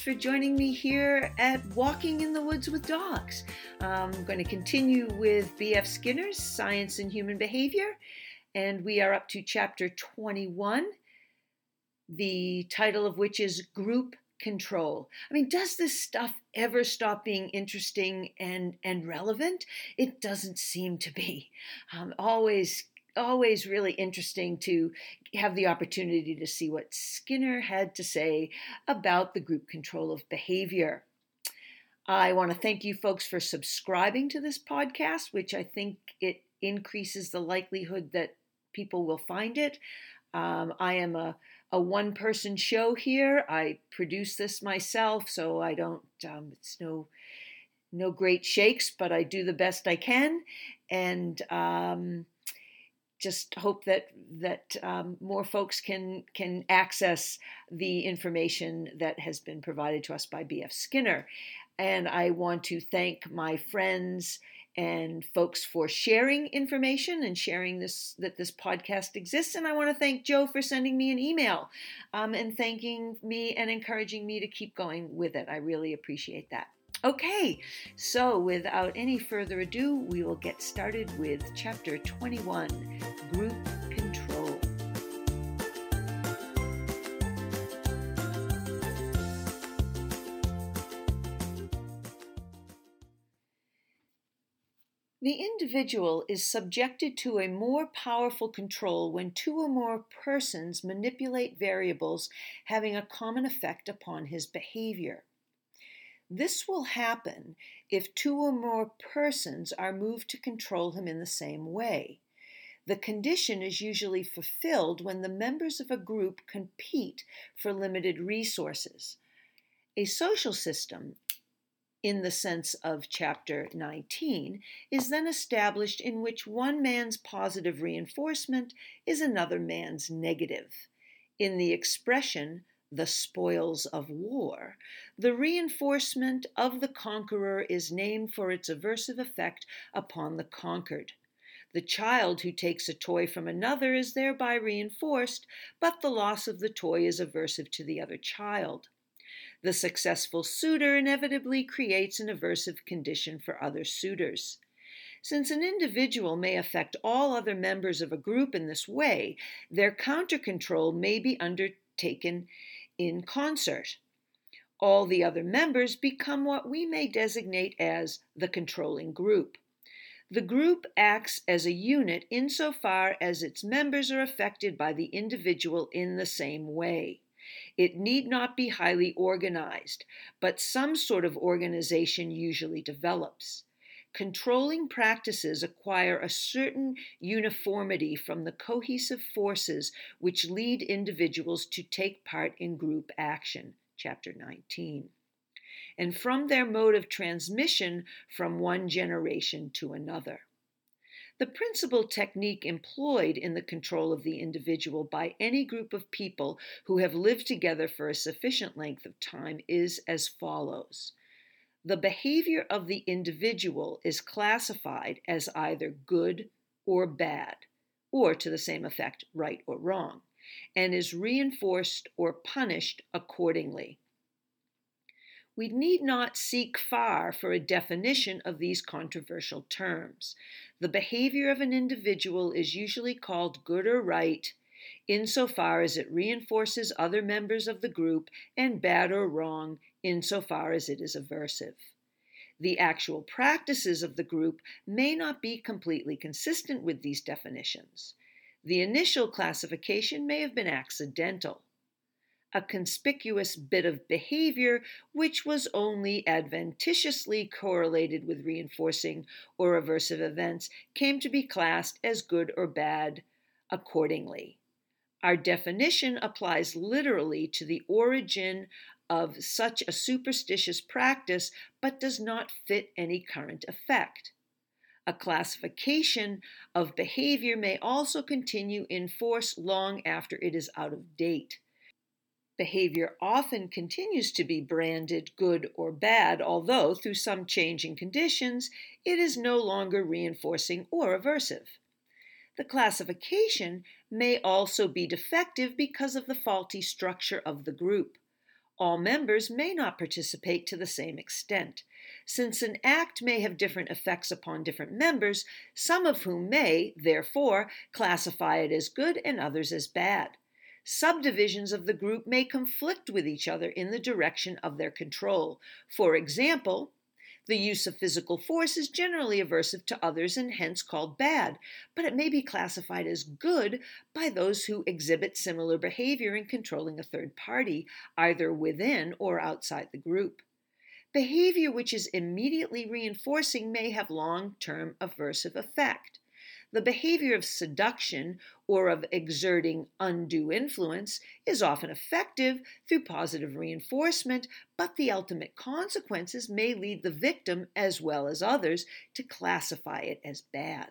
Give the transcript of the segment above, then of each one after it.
Thanks for joining me here at Walking in the Woods with Dogs. I'm going to continue with B.F. Skinner's Science and Human Behavior, and we are up to chapter 21, the title of which is Group Control. I mean, does this stuff ever stop being interesting and, and relevant? It doesn't seem to be. Um, always always really interesting to have the opportunity to see what Skinner had to say about the group control of behavior. I want to thank you folks for subscribing to this podcast, which I think it increases the likelihood that people will find it. Um, I am a, a one person show here. I produce this myself, so I don't, um, it's no, no great shakes, but I do the best I can. And, um, just hope that that um, more folks can can access the information that has been provided to us by B.F. Skinner. And I want to thank my friends and folks for sharing information and sharing this that this podcast exists. And I want to thank Joe for sending me an email um, and thanking me and encouraging me to keep going with it. I really appreciate that. Okay, so without any further ado, we will get started with chapter 21 Group Control. The individual is subjected to a more powerful control when two or more persons manipulate variables having a common effect upon his behavior. This will happen if two or more persons are moved to control him in the same way. The condition is usually fulfilled when the members of a group compete for limited resources. A social system, in the sense of chapter 19, is then established in which one man's positive reinforcement is another man's negative. In the expression, the spoils of war, the reinforcement of the conqueror is named for its aversive effect upon the conquered. The child who takes a toy from another is thereby reinforced, but the loss of the toy is aversive to the other child. The successful suitor inevitably creates an aversive condition for other suitors. Since an individual may affect all other members of a group in this way, their counter control may be undertaken in concert. All the other members become what we may designate as the controlling group. The group acts as a unit insofar as its members are affected by the individual in the same way. It need not be highly organized, but some sort of organization usually develops. Controlling practices acquire a certain uniformity from the cohesive forces which lead individuals to take part in group action, chapter 19, and from their mode of transmission from one generation to another. The principal technique employed in the control of the individual by any group of people who have lived together for a sufficient length of time is as follows the behavior of the individual is classified as either good or bad, or to the same effect, right or wrong, and is reinforced or punished accordingly. We need not seek far for a definition of these controversial terms. The behavior of an individual is usually called good or right insofar as it reinforces other members of the group, and bad or wrong insofar as it is aversive. The actual practices of the group may not be completely consistent with these definitions. The initial classification may have been accidental. A conspicuous bit of behavior which was only adventitiously correlated with reinforcing or aversive events came to be classed as good or bad accordingly. Our definition applies literally to the origin of such a superstitious practice, but does not fit any current effect. A classification of behavior may also continue in force long after it is out of date. Behavior often continues to be branded good or bad, although, through some change in conditions, it is no longer reinforcing or aversive. The classification may also be defective because of the faulty structure of the group. All members may not participate to the same extent. Since an act may have different effects upon different members, some of whom may, therefore, classify it as good and others as bad. Subdivisions of the group may conflict with each other in the direction of their control. For example, the use of physical force is generally aversive to others and hence called bad, but it may be classified as good by those who exhibit similar behavior in controlling a third party, either within or outside the group. Behavior which is immediately reinforcing may have long term aversive effect. The behavior of seduction or of exerting undue influence is often effective through positive reinforcement, but the ultimate consequences may lead the victim, as well as others, to classify it as bad.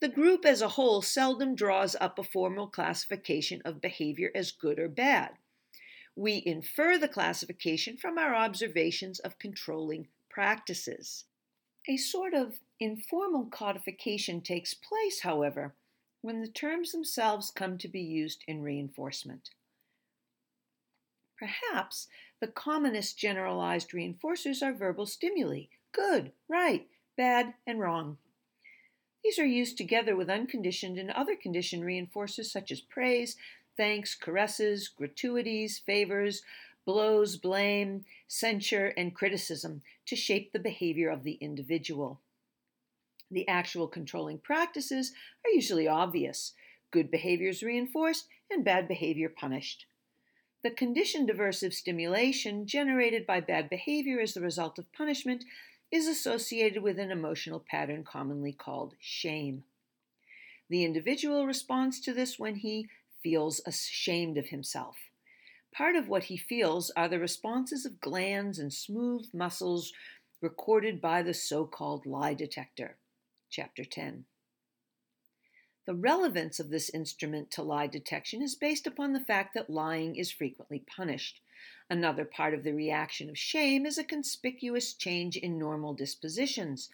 The group as a whole seldom draws up a formal classification of behavior as good or bad. We infer the classification from our observations of controlling practices. A sort of informal codification takes place, however, when the terms themselves come to be used in reinforcement. Perhaps the commonest generalized reinforcers are verbal stimuli good, right, bad, and wrong. These are used together with unconditioned and other conditioned reinforcers such as praise, thanks, caresses, gratuities, favors, blows, blame, censure, and criticism to shape the behavior of the individual. The actual controlling practices are usually obvious. Good behavior is reinforced and bad behavior punished. The conditioned aversive stimulation generated by bad behavior as the result of punishment is associated with an emotional pattern commonly called shame. The individual responds to this when he feels ashamed of himself. Part of what he feels are the responses of glands and smooth muscles recorded by the so called lie detector chapter 10. The relevance of this instrument to lie detection is based upon the fact that lying is frequently punished. Another part of the reaction of shame is a conspicuous change in normal dispositions.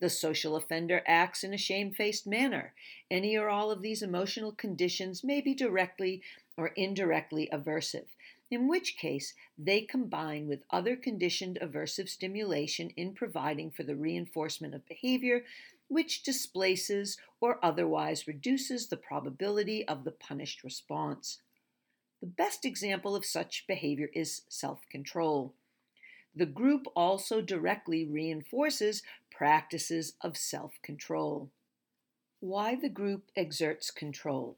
The social offender acts in a shamefaced manner. Any or all of these emotional conditions may be directly or indirectly aversive, in which case they combine with other conditioned aversive stimulation in providing for the reinforcement of behavior which displaces or otherwise reduces the probability of the punished response. The best example of such behavior is self control. The group also directly reinforces practices of self control. Why the group exerts control.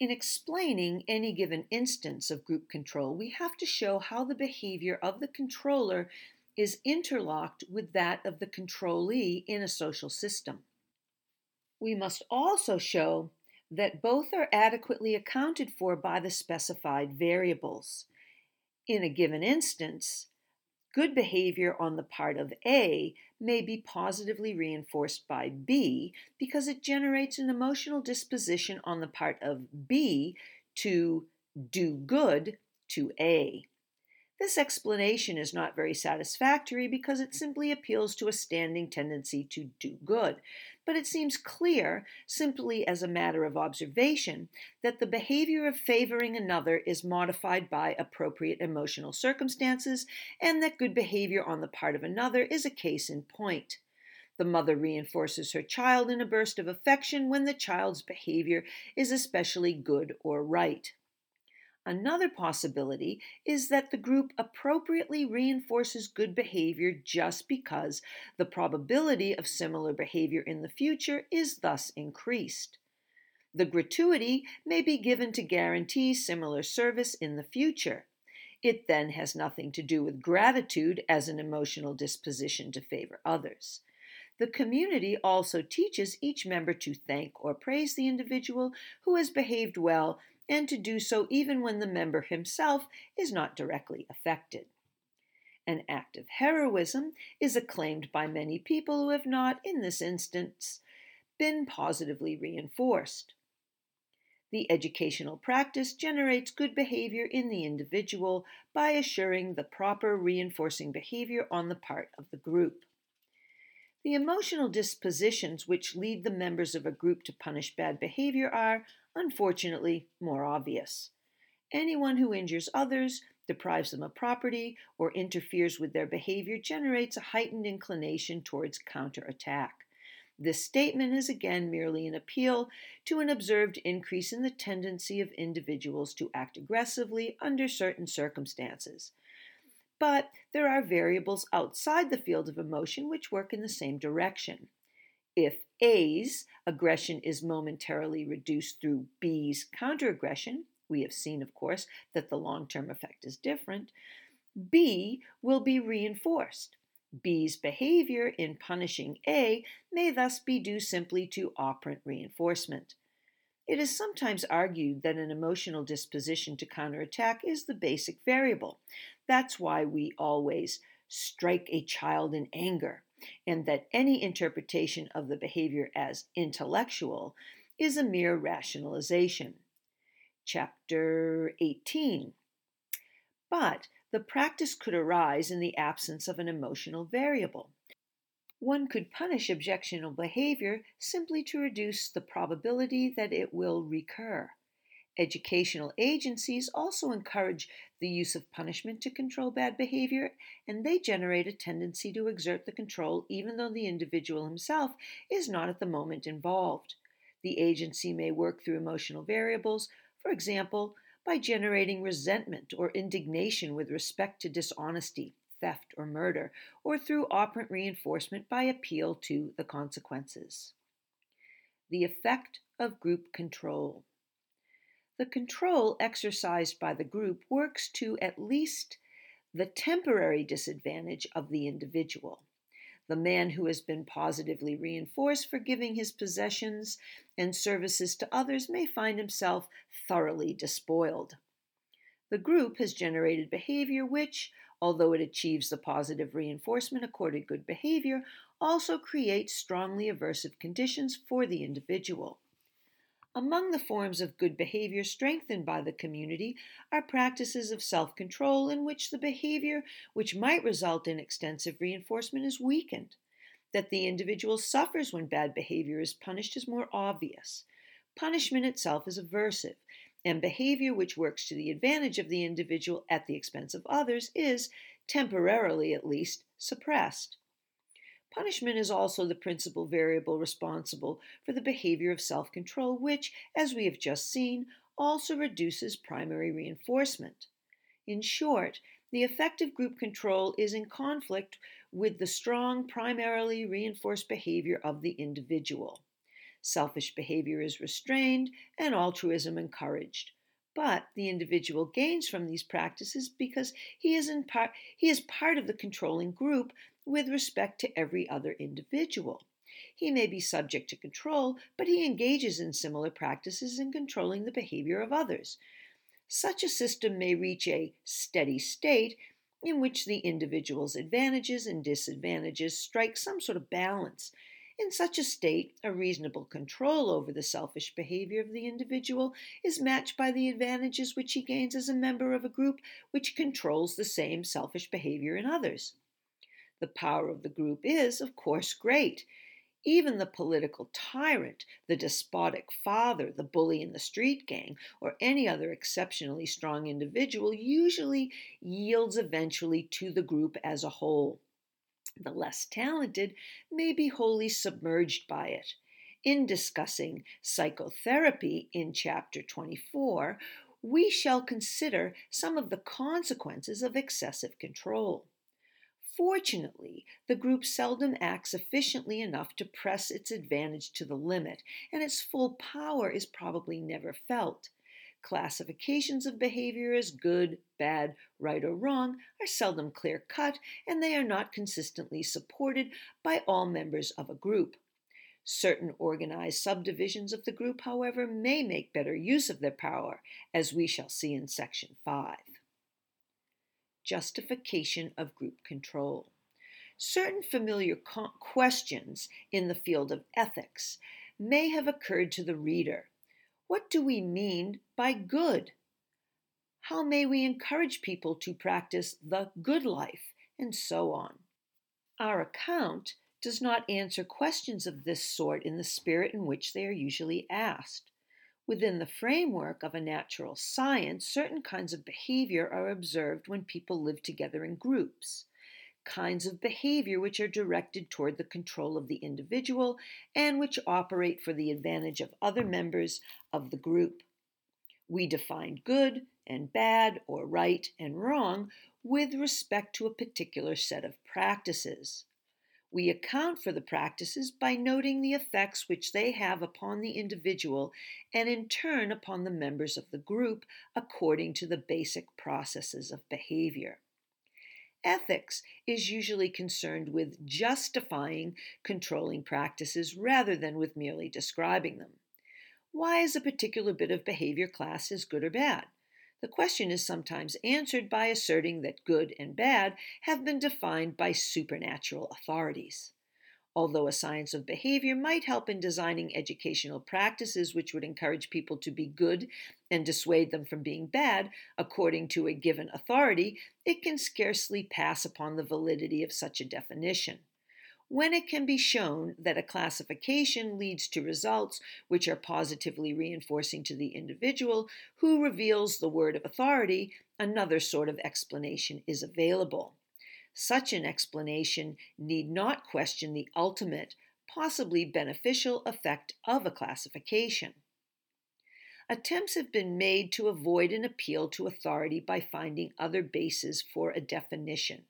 In explaining any given instance of group control, we have to show how the behavior of the controller is interlocked with that of the controllee in a social system. We must also show that both are adequately accounted for by the specified variables. In a given instance, good behavior on the part of A may be positively reinforced by B because it generates an emotional disposition on the part of B to do good to A. This explanation is not very satisfactory because it simply appeals to a standing tendency to do good. But it seems clear, simply as a matter of observation, that the behavior of favoring another is modified by appropriate emotional circumstances, and that good behavior on the part of another is a case in point. The mother reinforces her child in a burst of affection when the child's behavior is especially good or right. Another possibility is that the group appropriately reinforces good behavior just because the probability of similar behavior in the future is thus increased. The gratuity may be given to guarantee similar service in the future. It then has nothing to do with gratitude as an emotional disposition to favor others. The community also teaches each member to thank or praise the individual who has behaved well and to do so even when the member himself is not directly affected. An act of heroism is acclaimed by many people who have not, in this instance, been positively reinforced. The educational practice generates good behavior in the individual by assuring the proper reinforcing behavior on the part of the group. The emotional dispositions which lead the members of a group to punish bad behavior are, unfortunately, more obvious. Anyone who injures others, deprives them of property, or interferes with their behavior generates a heightened inclination towards counterattack. This statement is again merely an appeal to an observed increase in the tendency of individuals to act aggressively under certain circumstances. But there are variables outside the field of emotion which work in the same direction. If A's aggression is momentarily reduced through B's counteraggression, we have seen, of course, that the long term effect is different, B will be reinforced. B's behavior in punishing A may thus be due simply to operant reinforcement. It is sometimes argued that an emotional disposition to counterattack is the basic variable. That's why we always strike a child in anger, and that any interpretation of the behavior as intellectual is a mere rationalization. Chapter 18. But the practice could arise in the absence of an emotional variable. One could punish objectionable behavior simply to reduce the probability that it will recur. Educational agencies also encourage the use of punishment to control bad behavior, and they generate a tendency to exert the control even though the individual himself is not at the moment involved. The agency may work through emotional variables, for example, by generating resentment or indignation with respect to dishonesty, theft, or murder, or through operant reinforcement by appeal to the consequences. The effect of group control. The control exercised by the group works to at least the temporary disadvantage of the individual. The man who has been positively reinforced for giving his possessions and services to others may find himself thoroughly despoiled. The group has generated behavior which, although it achieves the positive reinforcement accorded good behavior, also creates strongly aversive conditions for the individual. Among the forms of good behavior strengthened by the community are practices of self control in which the behavior which might result in extensive reinforcement is weakened. That the individual suffers when bad behavior is punished is more obvious. Punishment itself is aversive, and behavior which works to the advantage of the individual at the expense of others is, temporarily at least, suppressed. Punishment is also the principal variable responsible for the behavior of self control, which, as we have just seen, also reduces primary reinforcement. In short, the effective group control is in conflict with the strong, primarily reinforced behavior of the individual. Selfish behavior is restrained and altruism encouraged. But the individual gains from these practices because he is, in he is part of the controlling group with respect to every other individual. He may be subject to control, but he engages in similar practices in controlling the behavior of others. Such a system may reach a steady state in which the individual's advantages and disadvantages strike some sort of balance. In such a state, a reasonable control over the selfish behavior of the individual is matched by the advantages which he gains as a member of a group which controls the same selfish behavior in others. The power of the group is, of course, great. Even the political tyrant, the despotic father, the bully in the street gang, or any other exceptionally strong individual usually yields eventually to the group as a whole. The less talented may be wholly submerged by it. In discussing psychotherapy in chapter 24, we shall consider some of the consequences of excessive control. Fortunately, the group seldom acts efficiently enough to press its advantage to the limit, and its full power is probably never felt. Classifications of behavior as good, bad, right, or wrong are seldom clear cut, and they are not consistently supported by all members of a group. Certain organized subdivisions of the group, however, may make better use of their power, as we shall see in Section 5 justification of group control. Certain familiar questions in the field of ethics may have occurred to the reader. What do we mean by good? How may we encourage people to practice the good life? And so on. Our account does not answer questions of this sort in the spirit in which they are usually asked. Within the framework of a natural science, certain kinds of behavior are observed when people live together in groups. Kinds of behavior which are directed toward the control of the individual and which operate for the advantage of other members of the group. We define good and bad, or right and wrong, with respect to a particular set of practices. We account for the practices by noting the effects which they have upon the individual and in turn upon the members of the group according to the basic processes of behavior. Ethics is usually concerned with justifying controlling practices rather than with merely describing them. Why is a particular bit of behavior classed as good or bad? The question is sometimes answered by asserting that good and bad have been defined by supernatural authorities. Although a science of behavior might help in designing educational practices which would encourage people to be good and dissuade them from being bad according to a given authority, it can scarcely pass upon the validity of such a definition when it can be shown that a classification leads to results which are positively reinforcing to the individual who reveals the word of authority, another sort of explanation is available. Such an explanation need not question the ultimate, possibly beneficial effect of a classification. Attempts have been made to avoid an appeal to authority by finding other bases for a definition.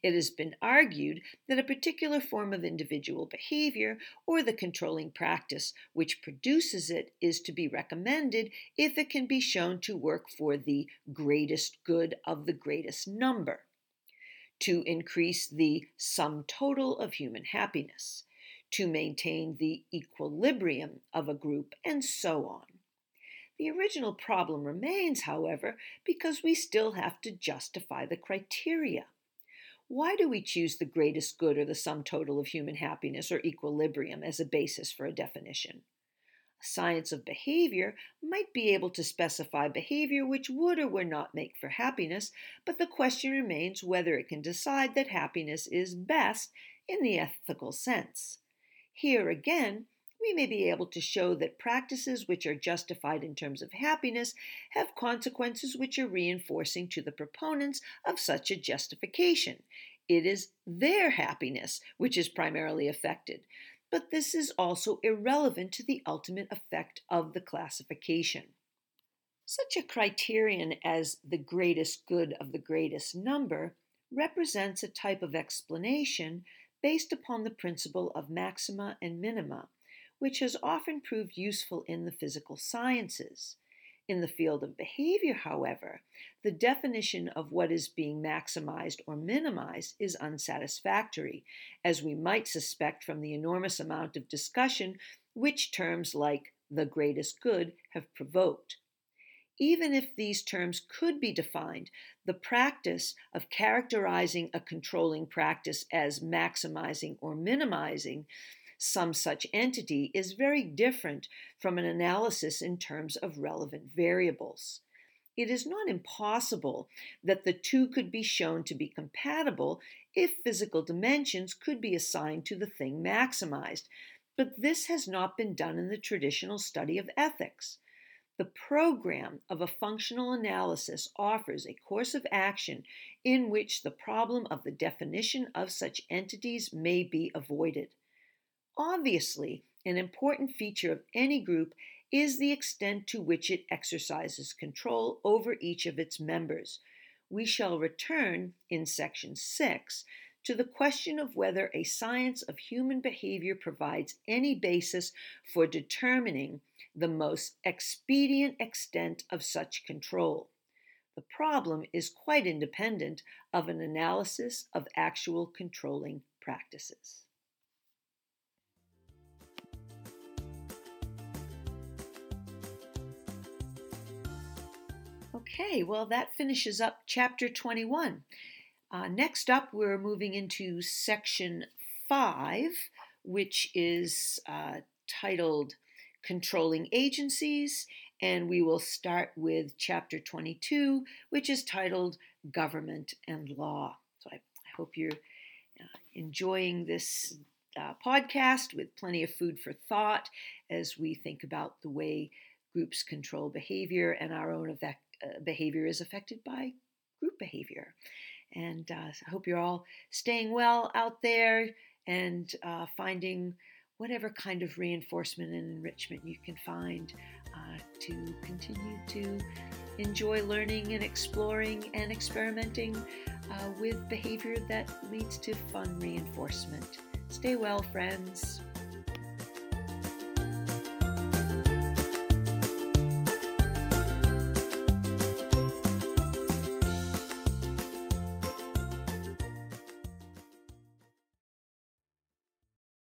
It has been argued that a particular form of individual behavior or the controlling practice which produces it is to be recommended if it can be shown to work for the greatest good of the greatest number, to increase the sum total of human happiness, to maintain the equilibrium of a group, and so on. The original problem remains, however, because we still have to justify the criteria. Why do we choose the greatest good or the sum total of human happiness or equilibrium as a basis for a definition? Science of behavior might be able to specify behavior which would or would not make for happiness, but the question remains whether it can decide that happiness is best in the ethical sense. Here again, we may be able to show that practices which are justified in terms of happiness have consequences which are reinforcing to the proponents of such a justification. It is their happiness which is primarily affected, but this is also irrelevant to the ultimate effect of the classification. Such a criterion as the greatest good of the greatest number represents a type of explanation based upon the principle of maxima and minima which has often proved useful in the physical sciences. In the field of behavior, however, the definition of what is being maximized or minimized is unsatisfactory, as we might suspect from the enormous amount of discussion which terms like the greatest good have provoked. Even if these terms could be defined, the practice of characterizing a controlling practice as maximizing or minimizing some such entity is very different from an analysis in terms of relevant variables. It is not impossible that the two could be shown to be compatible if physical dimensions could be assigned to the thing maximized, but this has not been done in the traditional study of ethics. The program of a functional analysis offers a course of action in which the problem of the definition of such entities may be avoided. Obviously, an important feature of any group is the extent to which it exercises control over each of its members. We shall return in section 6 to the question of whether a science of human behavior provides any basis for determining the most expedient extent of such control. The problem is quite independent of an analysis of actual controlling practices. Okay, well, that finishes up chapter 21. Uh, next up, we're moving into section 5, which is uh, titled Controlling Agencies, and we will start with chapter 22, which is titled Government and Law. So I, I hope you're uh, enjoying this uh, podcast with plenty of food for thought as we think about the way groups control behavior, and our own effect, behavior is affected by group behavior. And uh, I hope you're all staying well out there and uh, finding whatever kind of reinforcement and enrichment you can find uh, to continue to enjoy learning and exploring and experimenting uh, with behavior that leads to fun reinforcement. Stay well, friends.